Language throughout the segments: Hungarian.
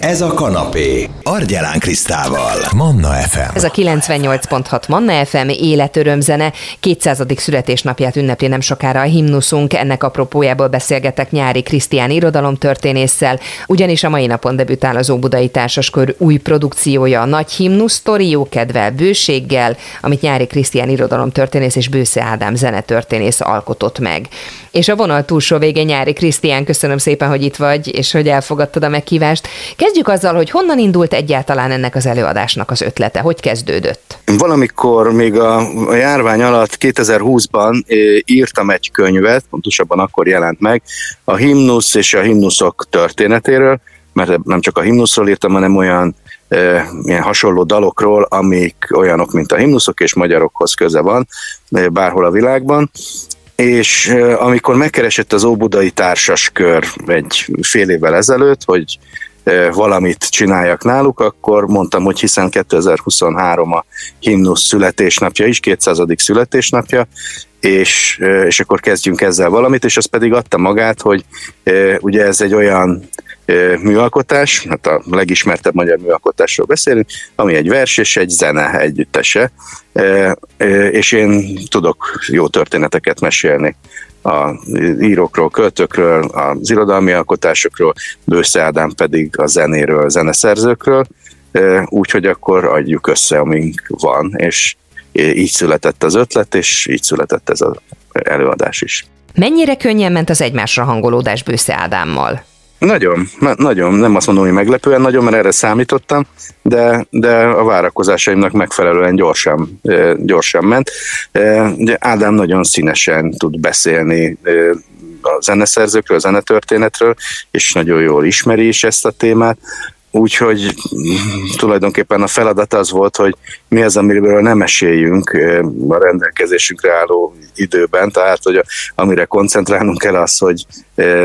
Ez a kanapé. Argyelán Krisztával. Manna FM. Ez a 98.6 Manna FM életörömzene 200. születésnapját ünnepli nem sokára a himnuszunk. Ennek apropójából beszélgetek nyári Krisztián irodalomtörténésszel, ugyanis a mai napon debütál az Óbudai Társaskör új produkciója, a Nagy Himnusz, sztori jókedvel, bőséggel, amit nyári Krisztián irodalomtörténész és Bősze Ádám zenetörténész alkotott meg. És a vonal túlsó vége nyári Krisztián, köszönöm szépen, hogy itt vagy, és hogy elfogadtad a meghívást. Kezdjük azzal, hogy honnan indult egyáltalán ennek az előadásnak az ötlete, hogy kezdődött? Valamikor még a, a járvány alatt 2020-ban írtam egy könyvet, pontosabban akkor jelent meg, a himnusz és a himnuszok történetéről, mert nem csak a himnuszról írtam, hanem olyan e, ilyen hasonló dalokról, amik olyanok, mint a himnuszok és magyarokhoz köze van, bárhol a világban, és amikor megkeresett az Óbudai Társaskör egy fél évvel ezelőtt, hogy valamit csináljak náluk, akkor mondtam, hogy hiszen 2023 a himnusz születésnapja is, 200. születésnapja, és, és akkor kezdjünk ezzel valamit, és az pedig adta magát, hogy ugye ez egy olyan műalkotás, hát a legismertebb magyar műalkotásról beszélünk, ami egy vers és egy zene együttese, és én tudok jó történeteket mesélni a írókról, költőkről, az irodalmi alkotásokról, Bősze Ádám pedig a zenéről, a zeneszerzőkről, úgyhogy akkor adjuk össze, amink van, és így született az ötlet, és így született ez az előadás is. Mennyire könnyen ment az egymásra hangolódás Bősze Ádámmal? Nagyon, nagyon, nem azt mondom, hogy meglepően nagyon, mert erre számítottam, de, de a várakozásaimnak megfelelően gyorsan, gyorsan ment. Ugye Ádám nagyon színesen tud beszélni a zeneszerzőkről, a zenetörténetről, és nagyon jól ismeri is ezt a témát, Úgyhogy tulajdonképpen a feladat az volt, hogy mi az, amiről nem esélyünk a rendelkezésünkre álló időben, tehát hogy amire koncentrálnunk kell az, hogy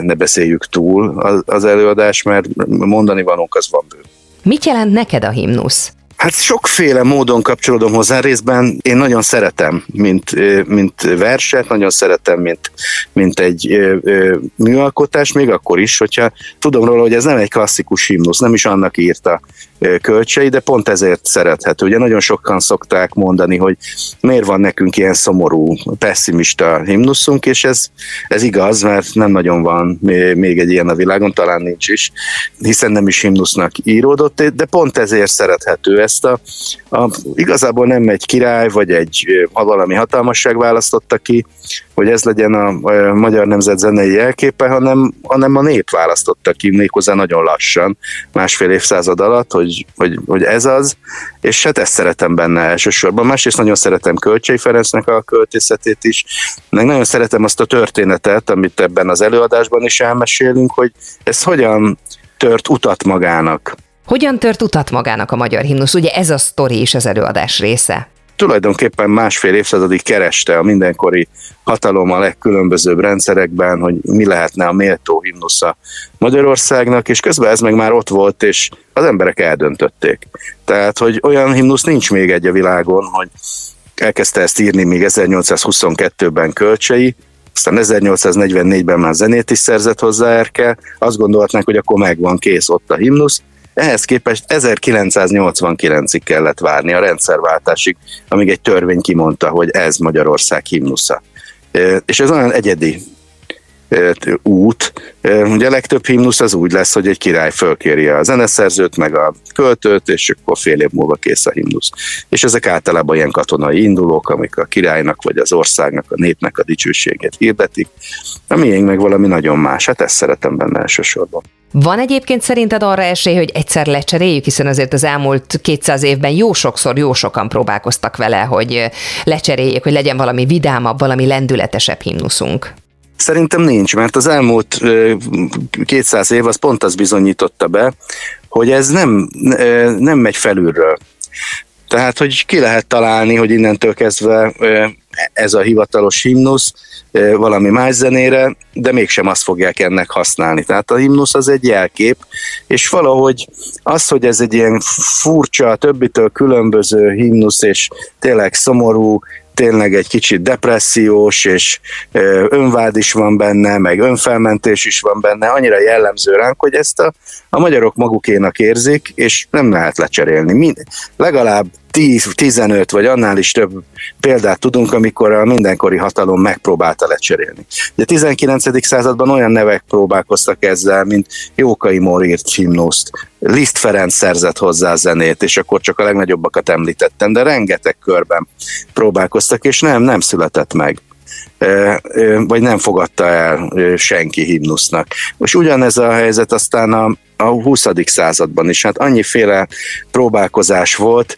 ne beszéljük túl az előadás, mert mondani valónk az van bő. Mit jelent neked a himnusz? Hát sokféle módon kapcsolódom hozzá, részben én nagyon szeretem, mint, mint verset, nagyon szeretem, mint, mint egy műalkotás, még akkor is, hogyha tudom róla, hogy ez nem egy klasszikus himnusz, nem is annak írta kölcsei, de pont ezért szerethető. Ugye nagyon sokan szokták mondani, hogy miért van nekünk ilyen szomorú, pessimista himnuszunk, és ez, ez igaz, mert nem nagyon van még egy ilyen a világon, talán nincs is, hiszen nem is himnusznak íródott, de pont ezért szerethető ezt a, a igazából nem egy király, vagy egy valami hatalmasság választotta ki, hogy ez legyen a, a magyar nemzet zenei jelképe, hanem, hanem a nép választotta ki méghozzá nagyon lassan, másfél évszázad alatt, hogy, hogy, hogy ez az, és hát ezt szeretem benne elsősorban. Másrészt nagyon szeretem Kölcsei Ferencnek a költészetét is, meg nagyon szeretem azt a történetet, amit ebben az előadásban is elmesélünk, hogy ez hogyan tört utat magának. Hogyan tört utat magának a magyar himnusz? Ugye ez a sztori is az előadás része tulajdonképpen másfél évszázadig kereste a mindenkori hatalom a legkülönbözőbb rendszerekben, hogy mi lehetne a méltó himnusza Magyarországnak, és közben ez meg már ott volt, és az emberek eldöntötték. Tehát, hogy olyan himnusz nincs még egy a világon, hogy elkezdte ezt írni még 1822-ben kölcsei, aztán 1844-ben már zenét is szerzett hozzá Erkel, azt gondolhatnánk, hogy akkor megvan kész ott a himnusz, ehhez képest 1989-ig kellett várni a rendszerváltásig, amíg egy törvény kimondta, hogy ez Magyarország himnusza. És ez olyan egyedi út. Ugye a legtöbb himnusz az úgy lesz, hogy egy király fölkéri a zeneszerzőt, meg a költőt, és akkor fél év múlva kész a himnusz. És ezek általában ilyen katonai indulók, amik a királynak, vagy az országnak, a népnek a dicsőségét hirdetik. A miénk meg valami nagyon más, hát ezt szeretem benne elsősorban. Van egyébként szerinted arra esély, hogy egyszer lecseréljük, hiszen azért az elmúlt 200 évben jó sokszor, jó sokan próbálkoztak vele, hogy lecseréljék, hogy legyen valami vidámabb, valami lendületesebb himnuszunk. Szerintem nincs, mert az elmúlt 200 év az pont az bizonyította be, hogy ez nem, nem megy felülről. Tehát, hogy ki lehet találni, hogy innentől kezdve ez a hivatalos himnusz valami más zenére, de mégsem azt fogják ennek használni. Tehát a himnusz az egy jelkép, és valahogy az, hogy ez egy ilyen furcsa, többitől különböző himnusz, és tényleg szomorú, tényleg egy kicsit depressziós, és önvád is van benne, meg önfelmentés is van benne, annyira jellemző ránk, hogy ezt a, a magyarok magukénak érzik, és nem lehet lecserélni. Mind, legalább 10-15 vagy annál is több példát tudunk, amikor a mindenkori hatalom megpróbálta lecserélni. De a 19. században olyan nevek próbálkoztak ezzel, mint Jókai Mór írt himnuszt, Liszt Ferenc szerzett hozzá zenét, és akkor csak a legnagyobbakat említettem, de rengeteg körben próbálkoztak, és nem, nem született meg vagy nem fogadta el senki himnusznak. Most ugyanez a helyzet aztán a, a 20. században is. Hát annyiféle próbálkozás volt,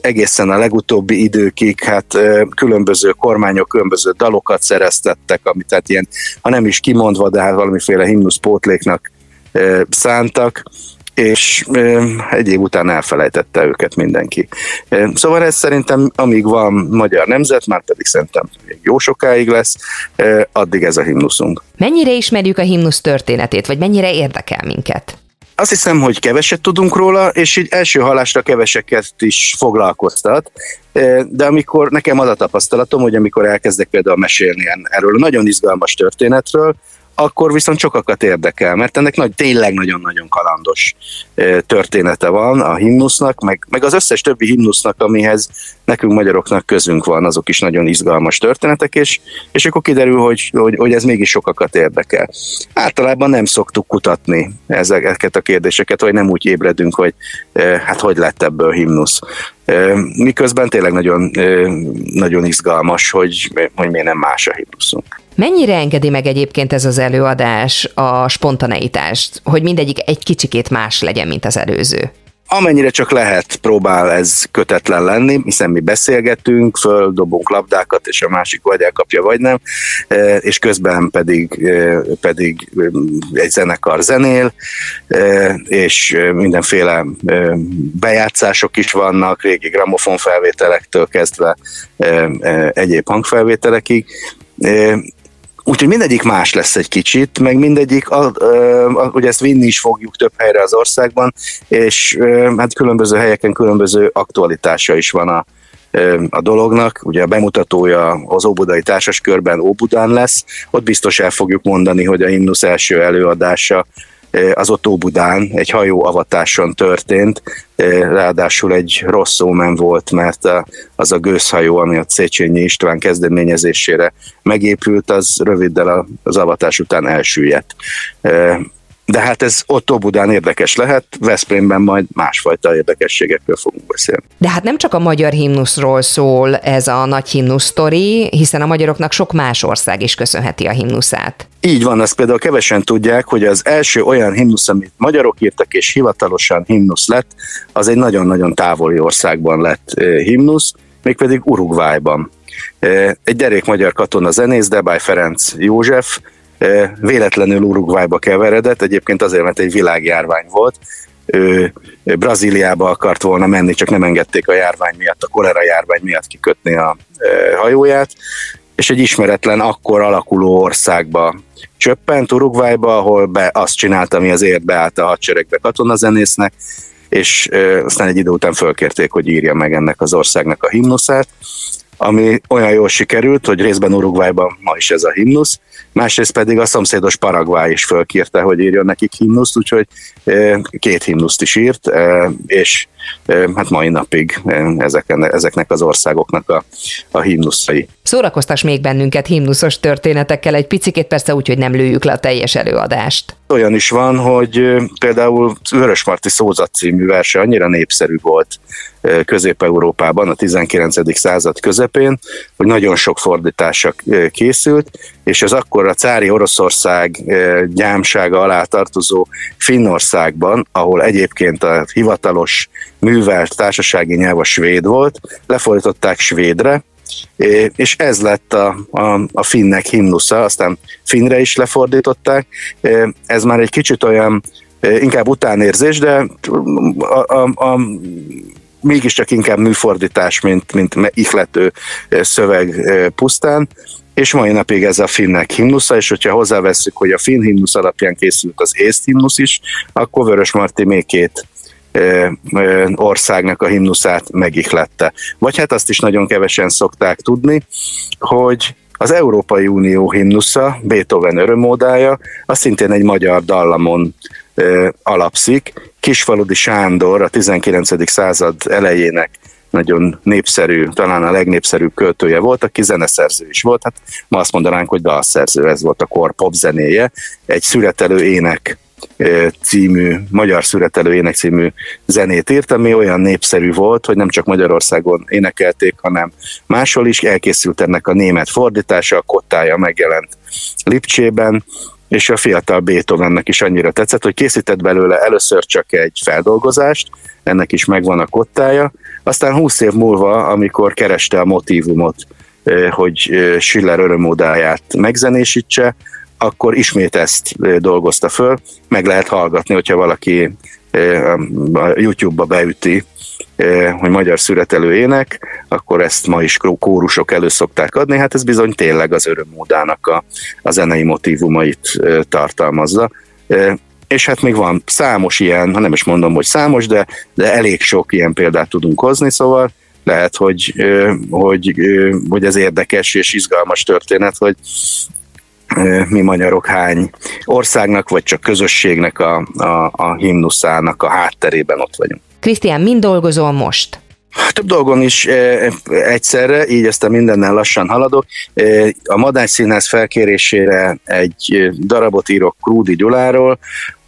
egészen a legutóbbi időkig, hát különböző kormányok különböző dalokat szereztettek, amit tehát ilyen, ha nem is kimondva, de hát valamiféle himnusz pótléknak szántak és egy év után elfelejtette őket mindenki. Szóval ez szerintem, amíg van magyar nemzet, már pedig szerintem jó sokáig lesz, addig ez a himnuszunk. Mennyire ismerjük a himnusz történetét, vagy mennyire érdekel minket? Azt hiszem, hogy keveset tudunk róla, és így első halásra keveseket is foglalkoztat, de amikor nekem az a tapasztalatom, hogy amikor elkezdek például mesélni erről a nagyon izgalmas történetről, akkor viszont sokakat érdekel, mert ennek nagy, tényleg nagyon-nagyon kalandos története van a himnusznak, meg, meg az összes többi himnusznak, amihez nekünk magyaroknak közünk van, azok is nagyon izgalmas történetek, és, és akkor kiderül, hogy, hogy, hogy ez mégis sokakat érdekel. Általában nem szoktuk kutatni ezeket a kérdéseket, vagy nem úgy ébredünk, hogy hát hogy lett ebből himnusz. Miközben tényleg nagyon, nagyon izgalmas, hogy, hogy miért nem más a himnuszunk. Mennyire engedi meg egyébként ez az előadás a spontaneitást, hogy mindegyik egy kicsikét más legyen, mint az előző? Amennyire csak lehet, próbál ez kötetlen lenni, hiszen mi beszélgetünk, földobunk labdákat, és a másik vagy elkapja, vagy nem, e, és közben pedig, e, pedig e, egy zenekar zenél, és mindenféle bejátszások is vannak, régi gramofon felvételektől kezdve egyéb hangfelvételekig, Úgyhogy mindegyik más lesz egy kicsit, meg mindegyik, a, a, ugye ezt vinni is fogjuk több helyre az országban, és hát különböző helyeken különböző aktualitása is van a, a dolognak. Ugye a bemutatója az Óbudai Társaskörben Óbudán lesz, ott biztos el fogjuk mondani, hogy a himnusz első előadása az ott Óbudán egy hajó avatáson történt, ráadásul egy rossz ómen volt, mert az a gőzhajó, ami a Széchenyi István kezdeményezésére megépült, az röviddel az avatás után elsüllyedt. De hát ez ott Budán érdekes lehet, Veszprémben majd másfajta érdekességekről fogunk beszélni. De hát nem csak a magyar himnuszról szól ez a nagy himnusz sztori, hiszen a magyaroknak sok más ország is köszönheti a himnuszát. Így van, azt például kevesen tudják, hogy az első olyan himnusz, amit magyarok írtak és hivatalosan himnusz lett, az egy nagyon-nagyon távoli országban lett himnusz, mégpedig Uruguayban. Egy derék magyar katona zenész, Debály Ferenc József, véletlenül Uruguayba keveredett, egyébként azért, mert egy világjárvány volt, ő Brazíliába akart volna menni, csak nem engedték a járvány miatt, a kolera járvány miatt kikötni a hajóját, és egy ismeretlen, akkor alakuló országba csöppent, Uruguayba, ahol be azt csinálta, ami az ért beállt a hadseregbe katonazenésznek, és aztán egy idő után fölkérték, hogy írja meg ennek az országnak a himnuszát, ami olyan jól sikerült, hogy részben Uruguayban ma is ez a himnusz, másrészt pedig a szomszédos Paraguay is fölkérte, hogy írjon nekik himnuszt, úgyhogy két himnuszt is írt, és hát mai napig ezeken, ezeknek az országoknak a, a himnuszai. Szórakoztas még bennünket himnuszos történetekkel, egy picit persze úgy, hogy nem lőjük le a teljes előadást. Olyan is van, hogy például Vörösmarty Szózat című verse annyira népszerű volt Közép-Európában a 19. század közepén, hogy nagyon sok fordítása készült, és az akkor a cári Oroszország gyámsága alá tartozó Finnországban, ahol egyébként a hivatalos művelt társasági nyelv a svéd volt, lefordították svédre, és ez lett a, a, a finnek himnusza, aztán finre is lefordították. Ez már egy kicsit olyan, inkább utánérzés, de a, a, a mégiscsak inkább műfordítás, mint, mint ihlető szöveg pusztán, és mai napig ez a finnek himnusza, és hogyha hozzáveszünk, hogy a finn himnusz alapján készült az észt himnusz is, akkor Vörös Marti még két országnak a himnuszát megihlette. Vagy hát azt is nagyon kevesen szokták tudni, hogy az Európai Unió himnusza, Beethoven örömódája, az szintén egy magyar dallamon alapszik. Kisfaludi Sándor a 19. század elejének nagyon népszerű, talán a legnépszerűbb költője volt, aki zeneszerző is volt. Hát ma azt mondanánk, hogy dalszerző, ez volt a kor pop zenéje. Egy születelő ének című, magyar születelő ének című zenét írt, ami olyan népszerű volt, hogy nem csak Magyarországon énekelték, hanem máshol is. Elkészült ennek a német fordítása, a kottája megjelent Lipcsében, és a fiatal Beethovennek is annyira tetszett, hogy készített belőle először csak egy feldolgozást, ennek is megvan a kottája, aztán 20 év múlva, amikor kereste a motívumot, hogy Schiller örömódáját megzenésítse, akkor ismét ezt dolgozta föl, meg lehet hallgatni, hogyha valaki a YouTube-ba beüti, hogy magyar születelő ének, akkor ezt ma is kórusok elő szokták adni, hát ez bizony tényleg az örömmódának a, a zenei motivumait tartalmazza. És hát még van számos ilyen, ha nem is mondom, hogy számos, de, de elég sok ilyen példát tudunk hozni, szóval lehet, hogy, hogy, hogy ez érdekes és izgalmas történet, hogy mi magyarok hány országnak, vagy csak közösségnek a, a, a himnuszának a hátterében ott vagyunk. Krisztián, mind dolgozol most? Több dolgon is e, egyszerre, így aztán mindennel lassan haladok. E, a Madány Színház felkérésére egy darabot írok Krúdi Gyuláról,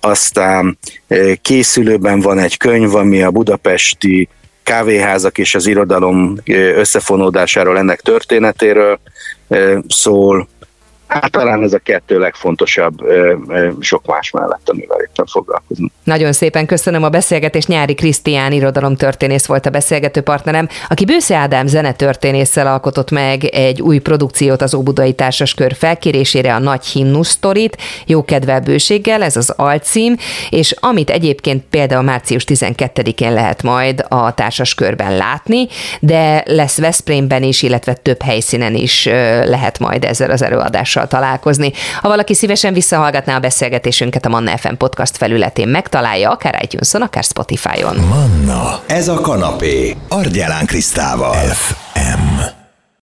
aztán e, készülőben van egy könyv, ami a budapesti kávéházak és az irodalom összefonódásáról, ennek történetéről szól. Hát ez a kettő legfontosabb sok más mellett, amivel éppen foglalkozunk. Nagyon szépen köszönöm a beszélgetést. Nyári Krisztián irodalomtörténész volt a beszélgető partnerem, aki Bősze Ádám zenetörténésszel alkotott meg egy új produkciót az Óbudai Társaskör felkérésére a Nagy Himnusz sztorit, jókedvel bőséggel, ez az alcím, és amit egyébként például március 12-én lehet majd a társaskörben látni, de lesz Veszprémben is, illetve több helyszínen is lehet majd ezzel az előadással adással találkozni. Ha valaki szívesen visszahallgatná a beszélgetésünket a Manna FM podcast felületén, megtalálja akár itunes akár Spotify-on. Manna, ez a kanapé, Argyelán Krisztával. F